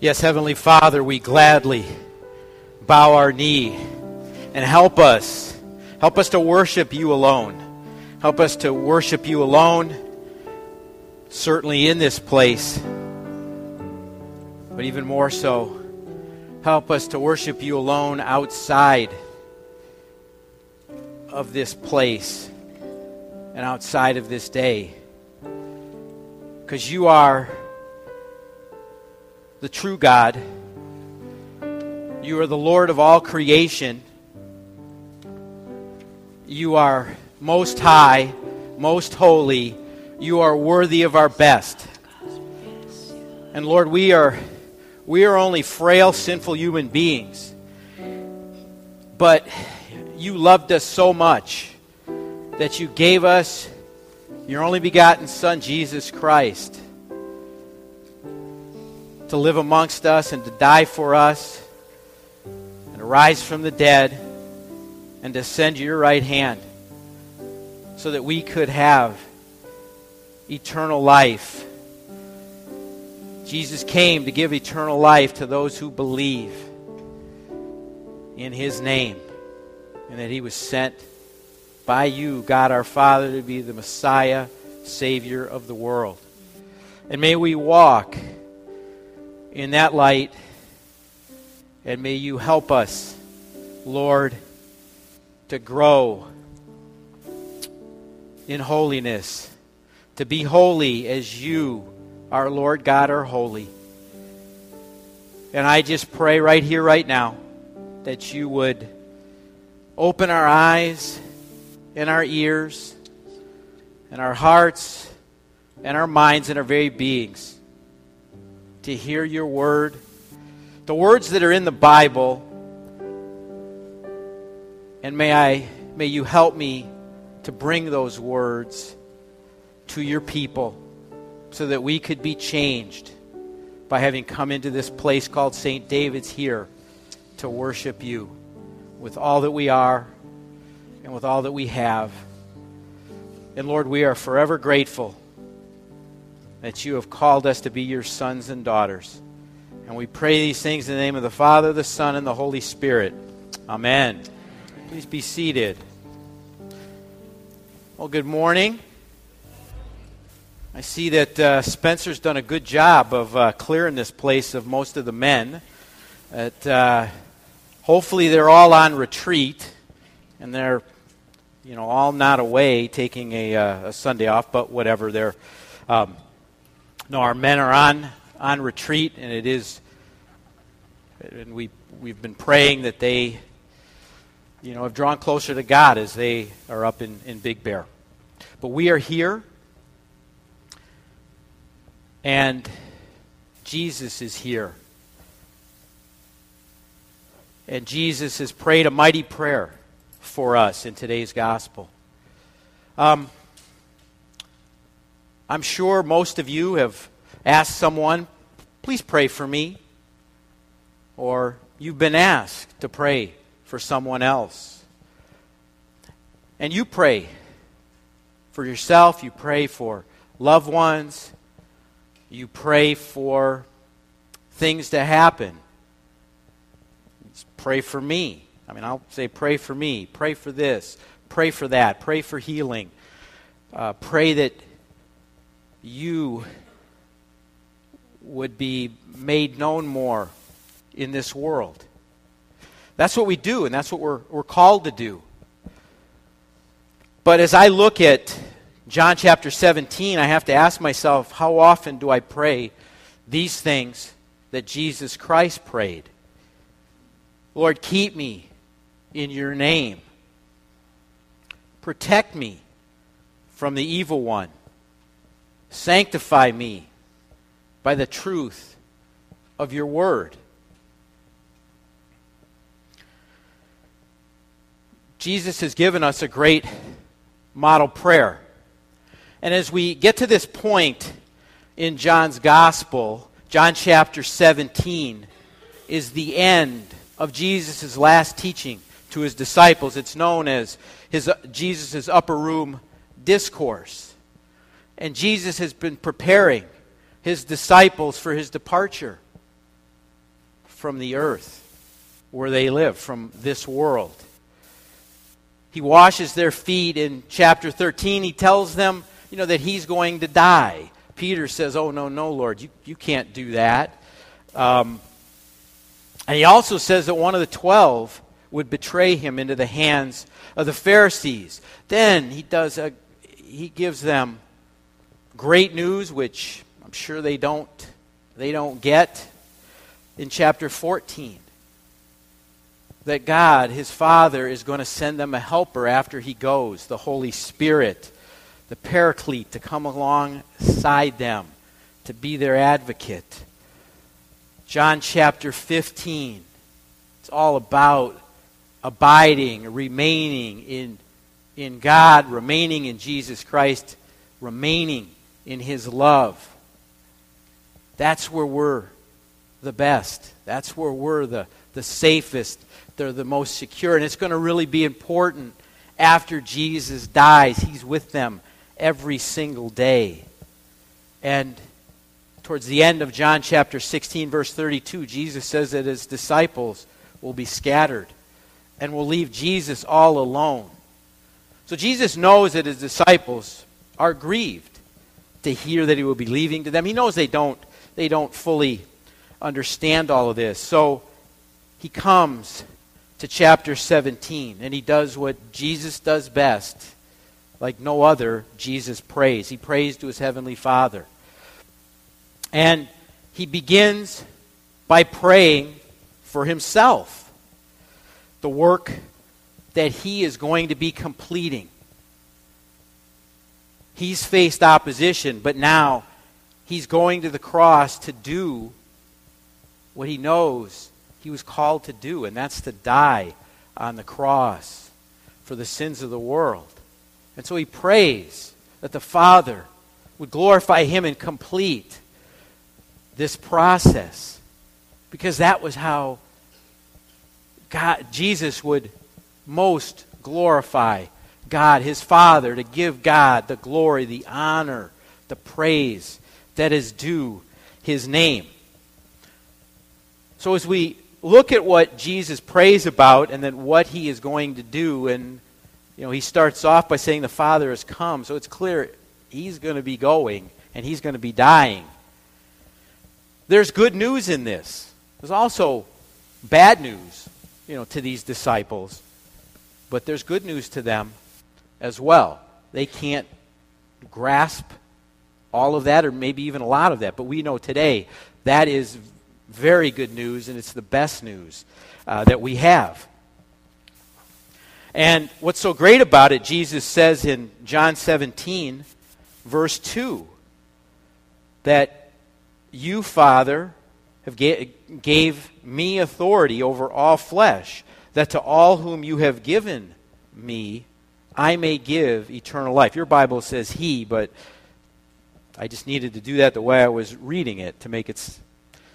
Yes, Heavenly Father, we gladly bow our knee and help us. Help us to worship you alone. Help us to worship you alone, certainly in this place, but even more so, help us to worship you alone outside of this place and outside of this day. Because you are the true God. You are the Lord of all creation. You are most high, most holy. You are worthy of our best. And Lord, we are we are only frail, sinful human beings. But you loved us so much that you gave us your only begotten Son, Jesus Christ to live amongst us and to die for us and to rise from the dead and to send your right hand so that we could have eternal life. Jesus came to give eternal life to those who believe in his name and that he was sent by you, God our Father, to be the Messiah, Savior of the world. And may we walk in that light. And may you help us, Lord, to grow in holiness, to be holy as you, our Lord God, are holy. And I just pray right here, right now, that you would open our eyes and our ears and our hearts and our minds and our very beings to hear your word. The words that are in the Bible. And may I may you help me to bring those words to your people so that we could be changed by having come into this place called St. David's here to worship you with all that we are and with all that we have. And Lord, we are forever grateful that you have called us to be your sons and daughters. And we pray these things in the name of the Father, the Son, and the Holy Spirit. Amen. Please be seated. Well, good morning. I see that uh, Spencer's done a good job of uh, clearing this place of most of the men. That uh, hopefully they're all on retreat and they're, you know, all not away taking a, uh, a Sunday off, but whatever. They're um, no, our men are on on retreat, and it is, and we we've been praying that they, you know, have drawn closer to God as they are up in, in Big Bear. But we are here, and Jesus is here. And Jesus has prayed a mighty prayer for us in today's gospel. Um, I'm sure most of you have asked someone, please pray for me. Or you've been asked to pray for someone else. And you pray for yourself, you pray for loved ones, you pray for things to happen. pray for me. I mean, I'll say, pray for me, pray for this, pray for that, pray for healing, uh, pray that you would be made known more in this world. That's what we do, and that's what we're, we're called to do. But as I look at John chapter 17, I have to ask myself, how often do I pray these things that Jesus Christ prayed? Lord, keep me in your name. Protect me from the evil one. Sanctify me by the truth of your word. Jesus has given us a great model prayer. And as we get to this point in John's gospel, John chapter 17 is the end of Jesus' last teaching to his disciples. It's known as his, Jesus' upper room discourse. And Jesus has been preparing his disciples for his departure. from the earth where they live, from this world. He washes their feet in chapter 13. He tells them, you know, that he's going to die. Peter says, Oh, no, no, Lord, you, you can't do that. Um, and he also says that one of the twelve would betray him into the hands of the Pharisees. Then he does a, he gives them great news, which I'm sure they don't they don't get in chapter 14 that God, his Father, is going to send them a helper after he goes, the Holy Spirit, the Paraclete, to come alongside them, to be their advocate. John chapter 15. It's all about abiding, remaining in, in God, remaining in Jesus Christ, remaining in his love. That's where we're the best. That's where we're the, the safest they're the most secure. And it's going to really be important after Jesus dies. He's with them every single day. And towards the end of John chapter 16, verse 32, Jesus says that his disciples will be scattered and will leave Jesus all alone. So Jesus knows that his disciples are grieved to hear that he will be leaving to them. He knows they don't, they don't fully understand all of this. So he comes to chapter 17, and he does what Jesus does best. Like no other, Jesus prays. He prays to his heavenly Father. And he begins by praying for himself, the work that he is going to be completing. He's faced opposition, but now he's going to the cross to do what he knows he was called to do, and that's to die on the cross for the sins of the world. And so he prays that the Father would glorify him and complete this process because that was how God, Jesus would most glorify God, his Father, to give God the glory, the honor, the praise that is due his name. So as we look at what Jesus prays about and then what he is going to do. And, you know, he starts off by saying the Father has come. So it's clear he's going to be going and he's going to be dying. There's good news in this. There's also bad news, you know, to these disciples. But there's good news to them as well. They can't grasp all of that or maybe even a lot of that. But we know today that is very good news, and it's the best news uh, that we have. And what's so great about it, Jesus says in John 17, verse 2, that you, Father, have ga- gave me authority over all flesh, that to all whom you have given me, I may give eternal life. Your Bible says he, but I just needed to do that the way I was reading it to make it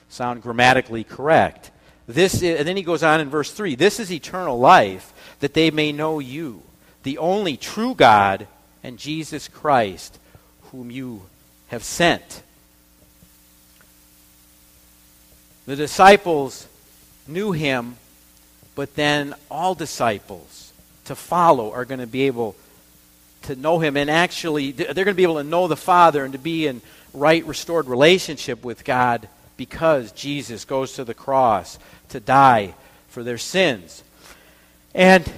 sound grammatically correct. This is, and then he goes on in verse 3 This is eternal life, that they may know you, the only true God, and Jesus Christ, whom you have sent. The disciples knew him, but then all disciples to follow are going to be able to know him and actually they're going to be able to know the Father and to be in right restored relationship with God because Jesus goes to the cross to die for their sins. And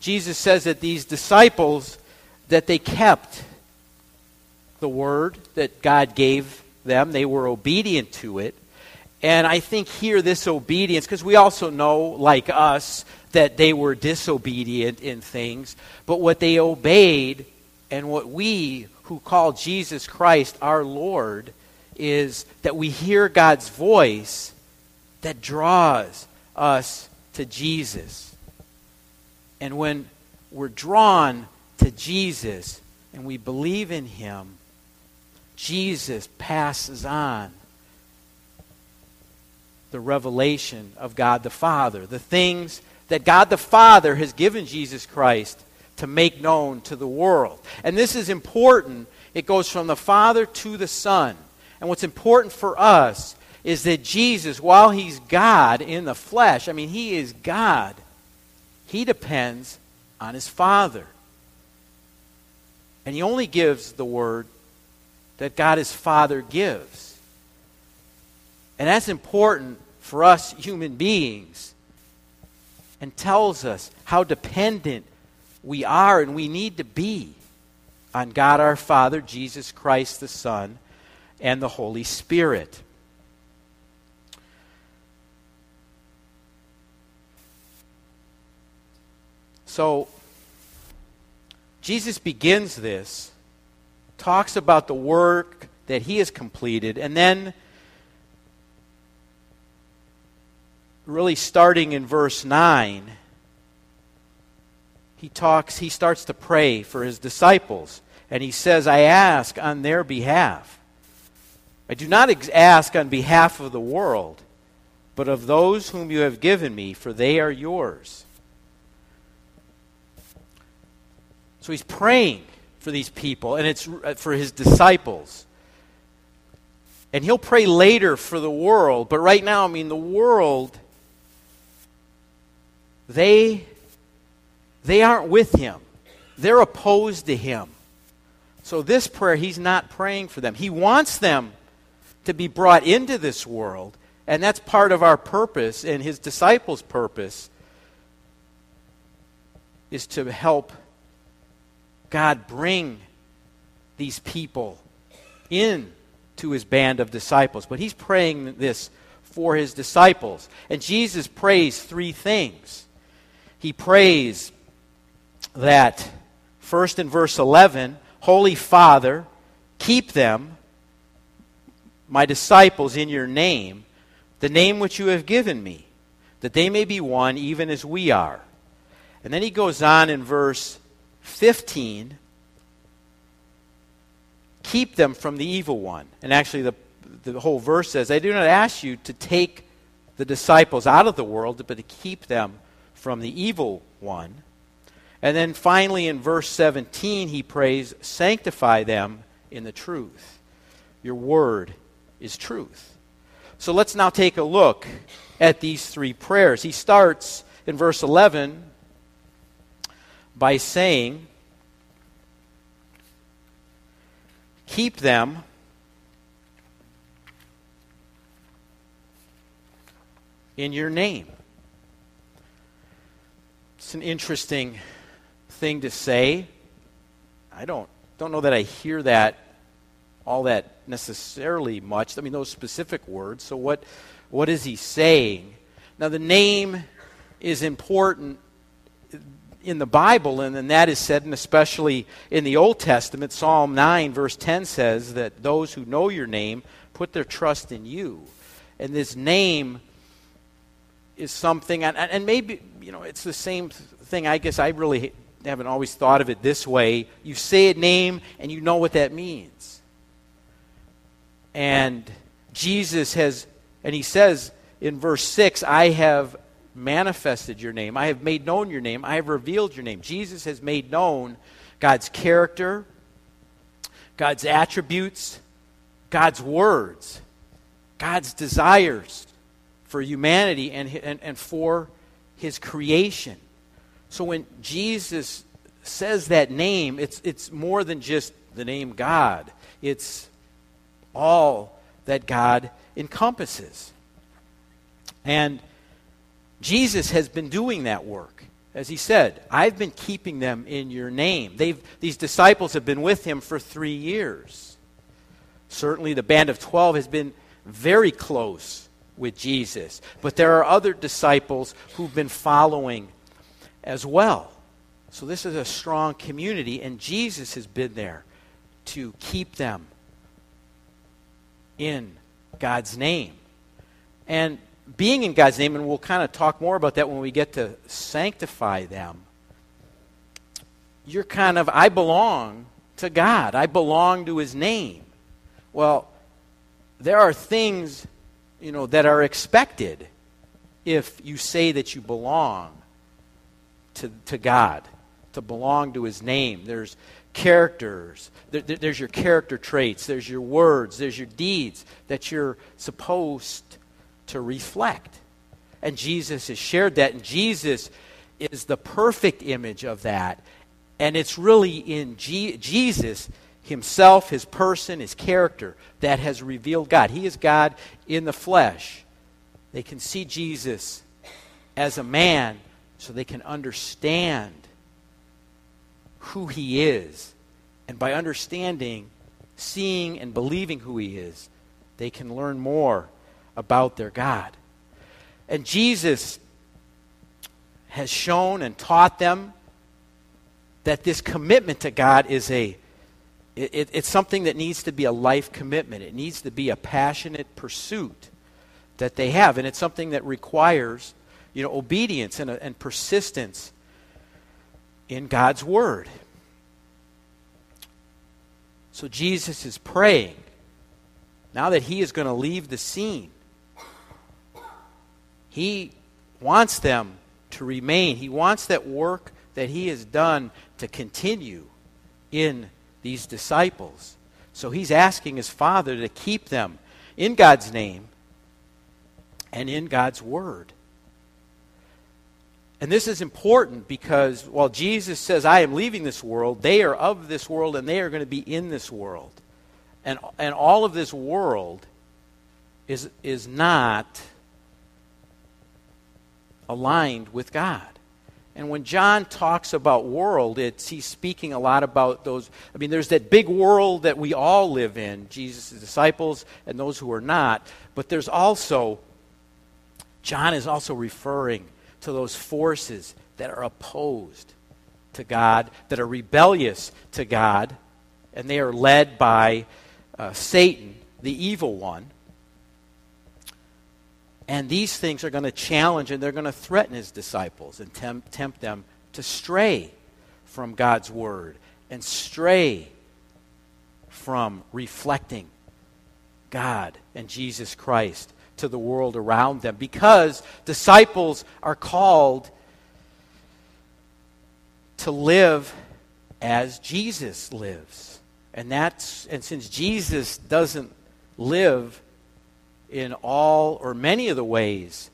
Jesus says that these disciples that they kept the word that God gave them, they were obedient to it. And I think here this obedience because we also know like us that they were disobedient in things, but what they obeyed and what we who call Jesus Christ our Lord is that we hear God's voice that draws us to Jesus. And when we're drawn to Jesus and we believe in Him, Jesus passes on the revelation of God the Father, the things that God the Father has given Jesus Christ to make known to the world. And this is important. It goes from the Father to the Son. And what's important for us is that Jesus, while he's God in the flesh, I mean, he is God, he depends on his Father. And he only gives the word that God his Father gives. And that's important for us human beings and tells us how dependent we are and we need to be on God our Father, Jesus Christ the Son, and the Holy Spirit. So, Jesus begins this, talks about the work that he has completed, and then, really starting in verse 9, he talks, he starts to pray for his disciples. And he says, I ask on their behalf. I do not ex- ask on behalf of the world, but of those whom you have given me, for they are yours. So he's praying for these people, and it's uh, for his disciples. And he'll pray later for the world, but right now, I mean, the world, they, they aren't with him. They're opposed to him. So, this prayer, he's not praying for them. He wants them to be brought into this world, and that's part of our purpose and his disciples' purpose is to help God bring these people in to his band of disciples. But he's praying this for his disciples. And Jesus prays three things. He prays that, first in verse 11, Holy Father, keep them, my disciples, in your name, the name which you have given me, that they may be one even as we are. And then he goes on in verse 15, keep them from the evil one. And actually, the, the whole verse says, I do not ask you to take the disciples out of the world, but to keep them from the evil one. And then finally, in verse 17, he prays, Sanctify them in the truth. Your word is truth. So let's now take a look at these three prayers. He starts in verse 11 by saying, Keep them in your name. It's an interesting thing to say. I don't, don't know that I hear that all that necessarily much. I mean, those specific words. So, what, what is he saying? Now, the name is important in the Bible, and, that is said, and especially in the Old Testament, Psalm 9, verse 10 says that those who know your name put their trust in you. And this name is something, and, and maybe, you know, it's the same thing. I guess I really haven't always thought of it this way. You say a name, and you know what that means. And Jesus has, and he says in verse 6, I have manifested your name. I have made known your name. I have revealed your name. Jesus has made known God's character, God's attributes, God's words, God's desires for humanity and, and, and for his creation. So when Jesus says that name, it's, it's more than just the name God, it's all that God encompasses. And Jesus has been doing that work. As he said, I've been keeping them in your name. They've, these disciples have been with him for three years. Certainly, the band of 12 has been very close with Jesus. But there are other disciples who've been following as well. So, this is a strong community, and Jesus has been there to keep them in God's name. And being in God's name, and we'll kind of talk more about that when we get to sanctify them, you're kind of, I belong to God, I belong to His name. Well, there are things, you know, that are expected if you say that you belong to, to God, to belong to His name. There's characters. There, there, there's your character traits. There's your words. There's your deeds that you're supposed to reflect. And Jesus has shared that, and Jesus is the perfect image of that. And it's really in G- Jesus himself, his person, his character that has revealed God. He is God in the flesh. They can see Jesus as a man so they can understand who he is. And by understanding, seeing, and believing who he is, they can learn more about their God. And Jesus has shown and taught them that this commitment to God is a it, it, it's something that needs to be a life commitment. It needs to be a passionate pursuit that they have, and it's something that requires you know obedience and, and persistence in God's word. So Jesus is praying now that he is going to leave the scene he wants them to remain. He wants that work that He has done to continue in these disciples. So He's asking His Father to keep them in God's name and in God's Word. And this is important because while Jesus says, I am leaving this world, they are of this world and they are going to be in this world. And, and all of this world is, is not aligned with God. And when John talks about world, it's, he's speaking a lot about those. I mean, there's that big world that we all live in, Jesus' disciples and those who are not. But there's also, John is also referring to those forces that are opposed to God, that are rebellious to God, and they are led by uh, Satan, the evil one. And these things are going to challenge and they're going to threaten his disciples and tempt, tempt them to stray from God's word and stray from reflecting God and Jesus Christ to the world around them because disciples are called to live as Jesus lives. And that's and since Jesus doesn't live in all or many of the ways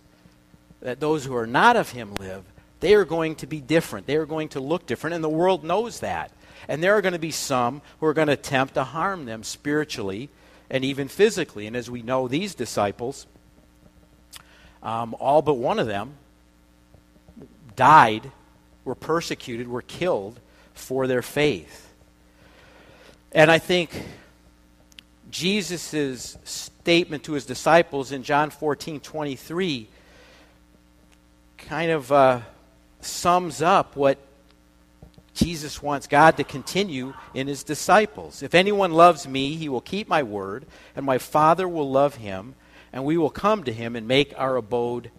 that those who are not of him live, they are going to be different. They are going to look different, and the world knows that. And there are going to be some who are going to attempt to harm them spiritually and even physically. And as we know, these disciples, um, all but one of them, died, were persecuted, were killed for their faith. And I think Jesus' statement to his disciples in John 14 23 kind of uh, sums up what Jesus wants God to continue in his disciples. If anyone loves me, he will keep my word, and my Father will love him, and we will come to him and make our abode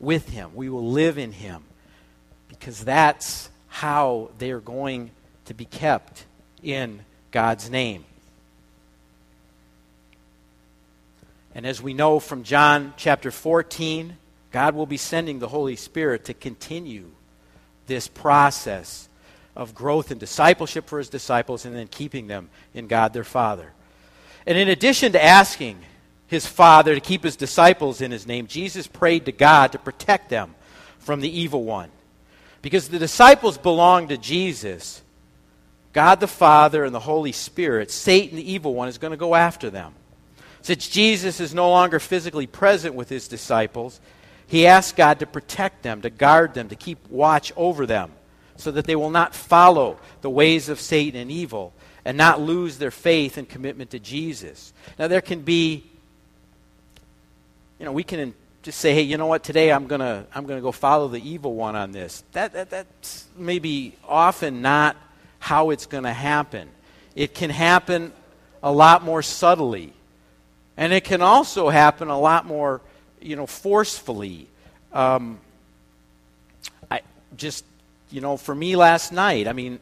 with him. We will live in him because that's how they are going to be kept in God's name. And as we know from John chapter 14, God will be sending the Holy Spirit to continue this process of growth and discipleship for his disciples and then keeping them in God their Father. And in addition to asking his Father to keep his disciples in his name, Jesus prayed to God to protect them from the evil one. Because the disciples belong to Jesus, God the Father and the Holy Spirit, Satan, the evil one, is going to go after them. Since Jesus is no longer physically present with his disciples, he asks God to protect them, to guard them, to keep watch over them, so that they will not follow the ways of Satan and evil and not lose their faith and commitment to Jesus. Now, there can be, you know, we can just say, hey, you know what, today I'm going to I'm to go follow the evil one on this. That, that, that's maybe often not how it's going to happen. It can happen a lot more subtly. And it can also happen a lot more, you know, forcefully. Um, I just, you know, for me last night, I mean,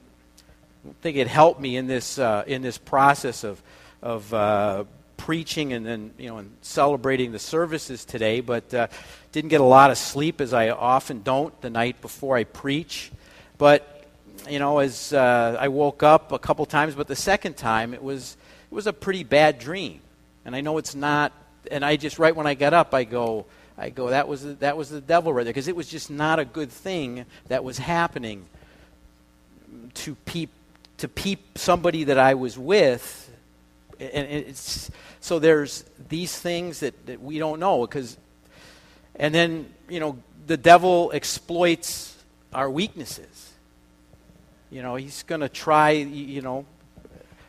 I think it helped me in this uh, in this process of of uh, preaching and then you know and celebrating the services today. But uh, didn't get a lot of sleep as I often don't the night before I preach. But you know, as uh, I woke up a couple times, but the second time it was it was a pretty bad dream, and I know it's not. And I just right when I got up, I go, I go, that was the, that was the devil right there, because it was just not a good thing that was happening to peep to peep somebody that I was with, and it's so there's these things that, that we don't know because, and then you know the devil exploits our weaknesses you know, he's going to try, you know,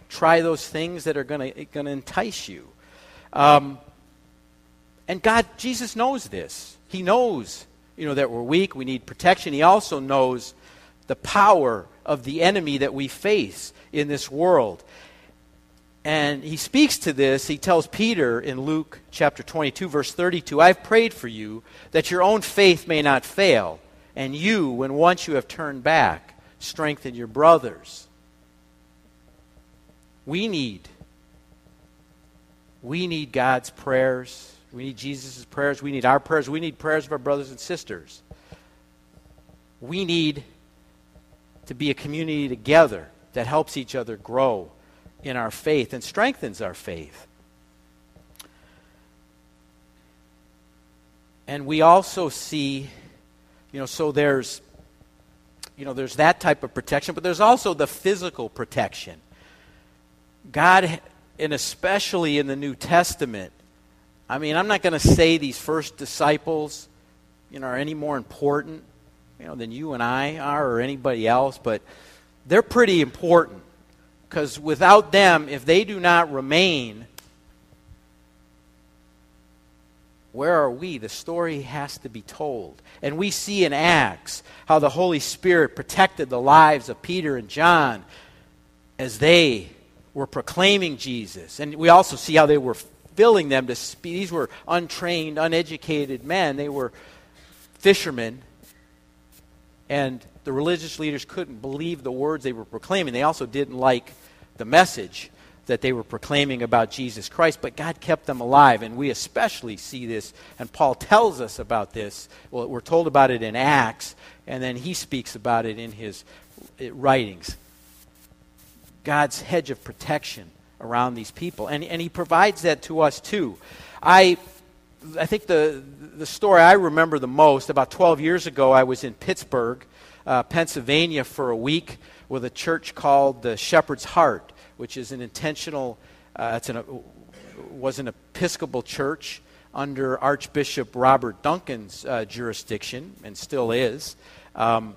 try those things that are going to going to entice you. Um, and God, Jesus knows this. He knows, you know, that we're weak. We need protection. He also knows the power of the enemy that we face in this world. And he speaks to this. He tells Peter in Luke chapter 22, verse 32 I've prayed for you that your own faith may not fail, and you, when once you have turned back, strengthen your brothers. We need we need God's prayers. We need Jesus' prayers. We need our prayers. We need prayers of our brothers and sisters. We need to be a community together that helps each other grow in our faith and strengthens our faith. And we also see, you know, so there's you know, there's that type of protection, but there's also the physical protection. God, and especially in the New Testament, I mean, I'm not going to say these first disciples, you know, are any more important, you know, than you and I are or anybody else, but they're pretty important because without them, if they do not remain, where are we? The story has to be told. And we see in Acts how the Holy Spirit protected the lives of Peter and John as they were proclaiming Jesus. And we also see how they were filling them to speak. These were untrained, uneducated men. They were fishermen. And the religious leaders couldn't believe the words they were proclaiming. They also didn't like the message that they were proclaiming about Jesus Christ, but God kept them alive. And we especially see this, and Paul tells us about this. Well, we're told about it in Acts, and then he speaks about it in his uh, writings. God's hedge of protection around these people. And, and he provides that to us too. I, I think the, the story I remember the most, about 12 years ago, I was in Pittsburgh, uh, Pennsylvania for a week with a church called the Shepherd's Heart which is an intentional, uh, it's an, was an Episcopal church under Archbishop Robert Duncan's uh, jurisdiction, and still is. Um,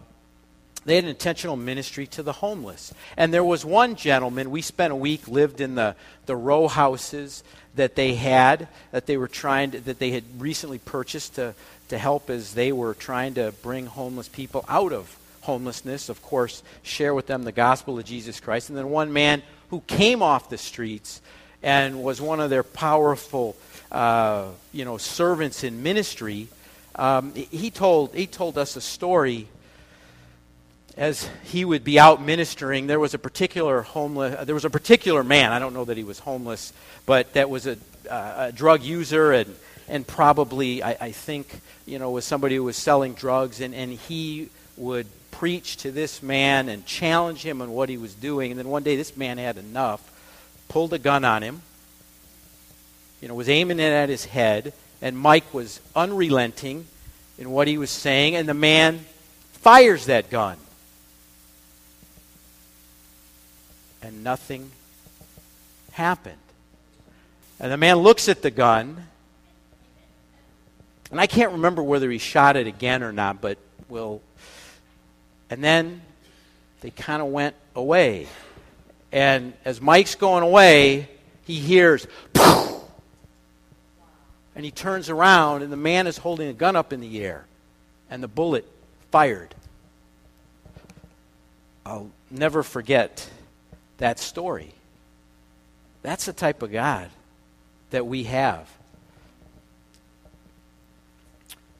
they had an intentional ministry to the homeless. And there was one gentleman, we spent a week, lived in the, the row houses that they had, that they were trying to, that they had recently purchased to, to help as they were trying to bring homeless people out of homelessness, of course, share with them the gospel of Jesus Christ. And then one man who came off the streets and was one of their powerful, uh, you know, servants in ministry. Um, he told he told us a story. As he would be out ministering, there was a particular homeless. There was a particular man. I don't know that he was homeless, but that was a, uh, a drug user and and probably I, I think you know was somebody who was selling drugs and and he would preach to this man and challenge him on what he was doing. And then one day this man had enough, pulled a gun on him, you know, was aiming it at his head, and Mike was unrelenting in what he was saying, and the man fires that gun. And nothing happened. And the man looks at the gun, and I can't remember whether he shot it again or not, but we'll and then they kind of went away. And as Mike's going away, he hears, Poof! and he turns around, and the man is holding a gun up in the air, and the bullet fired. I'll never forget that story. That's the type of God that we have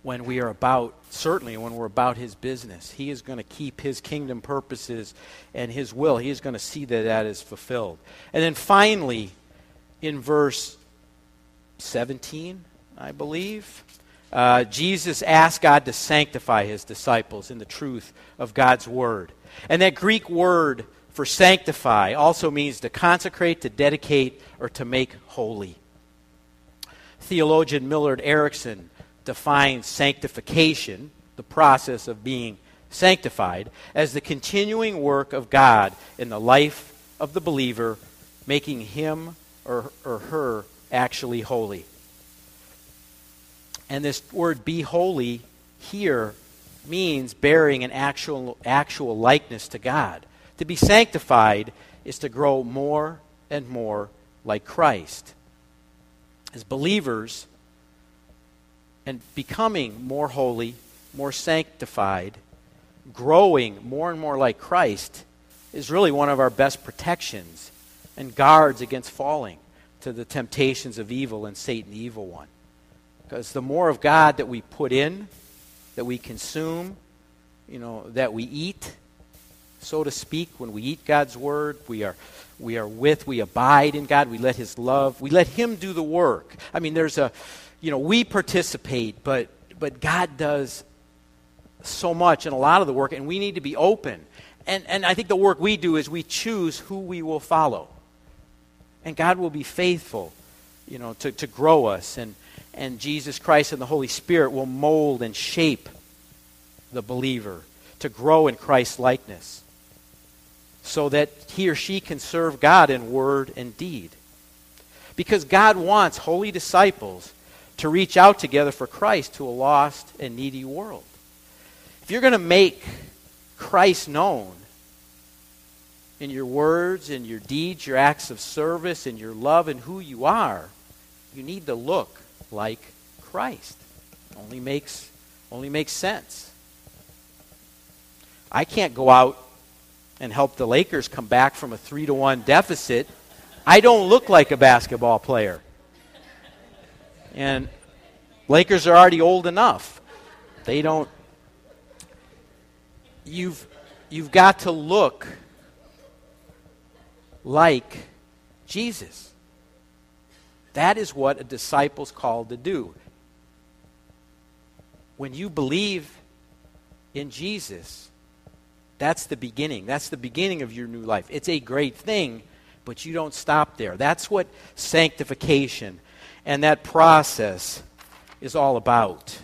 when we are about, certainly when we're about His business. He is going to keep His kingdom purposes and His will. He is going to see that that is fulfilled. And then finally, in verse 17, I believe, uh, Jesus asked God to sanctify his disciples in the truth of God's word. And that Greek word for sanctify also means to consecrate, to dedicate, or to make holy. Theologian Millard Erickson defines sanctification, the process of being sanctified, as the continuing work of God in the life of the believer, making him or, or her actually holy. And this word be holy here means bearing an actual, actual likeness to God. To be sanctified is to grow more and more like Christ. As believers, and becoming more holy, more sanctified, growing more and more like Christ is really one of our best protections and guards against falling to the temptations of evil and Satan, the evil one. Because the more of God that we put in, that we consume, you know, that we eat, so to speak, when we eat God's word, we are we are with, we abide in God, we let his love, we let him do the work. I mean, there's a you know, we participate, but but God does so much and a lot of the work, and we need to be open. And, and I think the work we do is we choose who we will follow. And God will be faithful, you know, to, to grow us. And, and Jesus Christ and the Holy Spirit will mold and shape the believer to grow in Christ's likeness so that he or she can serve God in word and deed. Because God wants holy disciples to reach out together for Christ to a lost and needy world. If you're going to make Christ known in your words, in your deeds, your acts of service, in your love, and who you are, you need to look like Christ. Only makes only makes sense. I can't go out and help the Lakers come back from a 3 to 1 deficit. I don't look like a basketball player. And Lakers are already old enough. They don't you've, you've got to look like Jesus. That is what a disciple's called to do. When you believe in Jesus, that's the beginning. That's the beginning of your new life. It's a great thing, but you don't stop there. That's what sanctification and that process is all about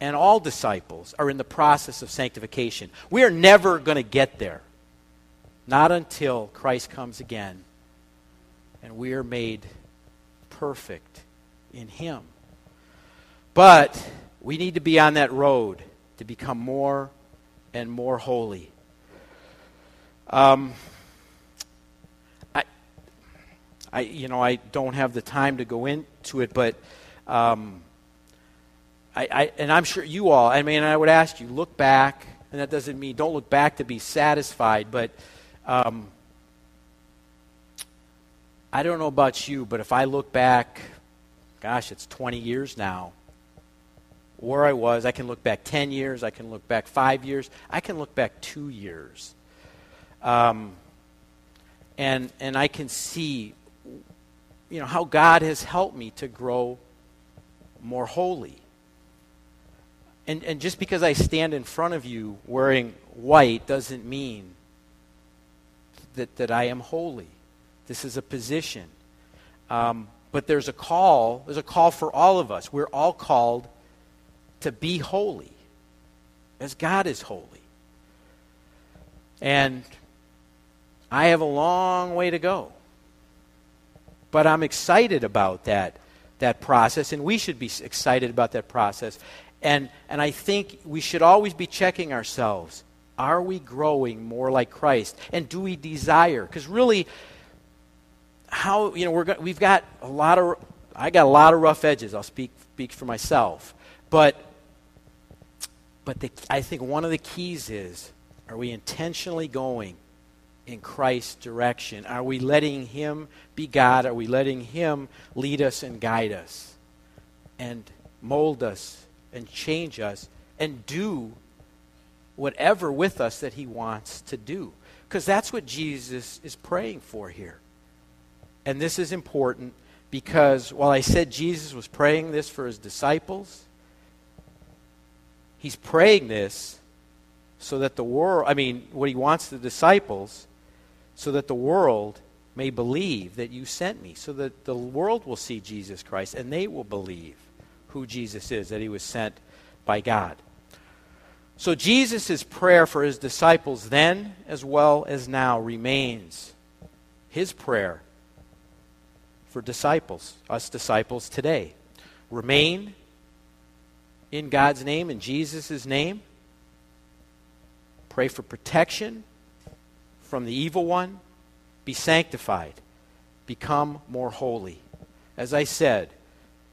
and all disciples are in the process of sanctification. We are never going to get there. Not until Christ comes again and we are made perfect in Him. But we need to be on that road to become more and more holy. Um, I, I, you know, I don't have the time to go into it, but um, I, I, and I'm sure you all, I mean, I would ask you, look back, and that doesn't mean don't look back to be satisfied, but um, I don't know about you, but if I look back, gosh, it's 20 years now, where I was, I can look back 10 years, I can look back five years, I can look back two years. Um, and, and I can see, you know, how God has helped me to grow more holy and, and just because I stand in front of you wearing white doesn't mean that, that I am holy. This is a position. Um, but there's a call, there's a call for all of us. We're all called to be holy as God is holy. And I have a long way to go. But I'm excited about that, that process, and we should be excited about that process. And, and I think we should always be checking ourselves. Are we growing more like Christ? And do we desire? Because really, how, you know, we're, we've got a lot of, I got a lot of rough edges. I'll speak, speak for myself. But, but the, I think one of the keys is are we intentionally going in Christ's direction? Are we letting Him be God? Are we letting Him lead us and guide us and mold us and change us and do whatever with us that he wants to do. Because that's what Jesus is praying for here. And this is important because while I said Jesus was praying this for his disciples, He's praying this so that the world, I mean, what he wants the disciples, so that the world may believe that you sent me, so that the world will see Jesus Christ and they will believe who Jesus is, that he was sent by God. So Jesus' prayer for his disciples then as well as now remains his prayer for disciples, us disciples today. Remain in God's name, in Jesus' name. Pray for protection from the evil one. Be sanctified. Become more holy. As I said,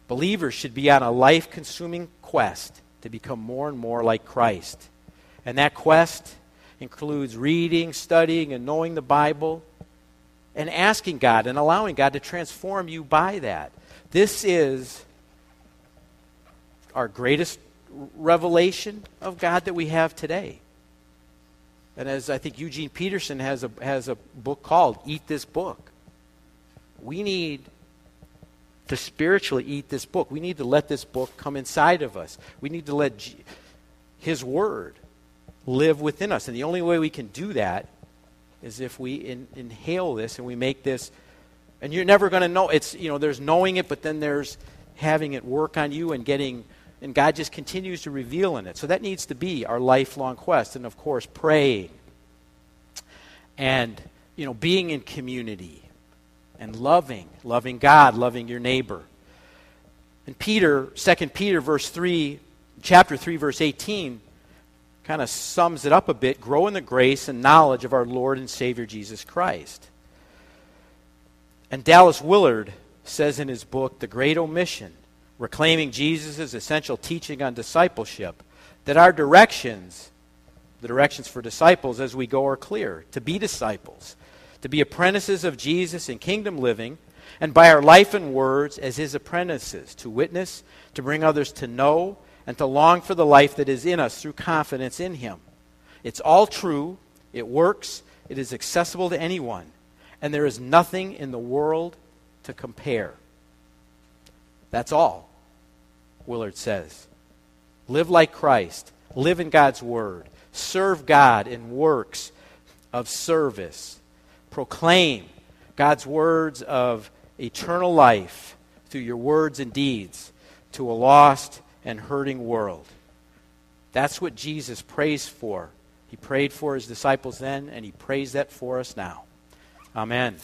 believers should be on a life consuming quest to become more and more like Christ. And that quest includes reading, studying, and knowing the Bible and asking God and allowing God to transform you by that. This is our greatest revelation of God that we have today. And as I think Eugene Peterson has a, has a book called Eat This Book, we need to spiritually eat this book. We need to let this book come inside of us. We need to let G- His Word live within us. And the only way we can do that is if we in, inhale this and we make this. And you're never going to know. It's, you know, there's knowing it, but then there's having it work on you and getting and God just continues to reveal in it. So that needs to be our lifelong quest. And of course, praying and you know being in community and loving, loving God, loving your neighbor. And Peter, 2 Peter verse 3, chapter 3 verse 18 kind of sums it up a bit, grow in the grace and knowledge of our Lord and Savior Jesus Christ. And Dallas Willard says in his book The Great Omission reclaiming Jesus' essential teaching on discipleship, that our directions, the directions for disciples as we go, are clear. To be disciples, to be apprentices of Jesus in kingdom living, and by our life and words as his apprentices, to witness, to bring others to know, and to long for the life that is in us through confidence in him. It's all true, it works, it is accessible to anyone, and there is nothing in the world to compare. That's all, Willard says. Live like Christ, live in God's Word, serve God in works of service, proclaim God's words of eternal life through your words and deeds to a lost and hurting world. That's what Jesus prays for. He prayed for his disciples then, and he prays that for us now. Amen.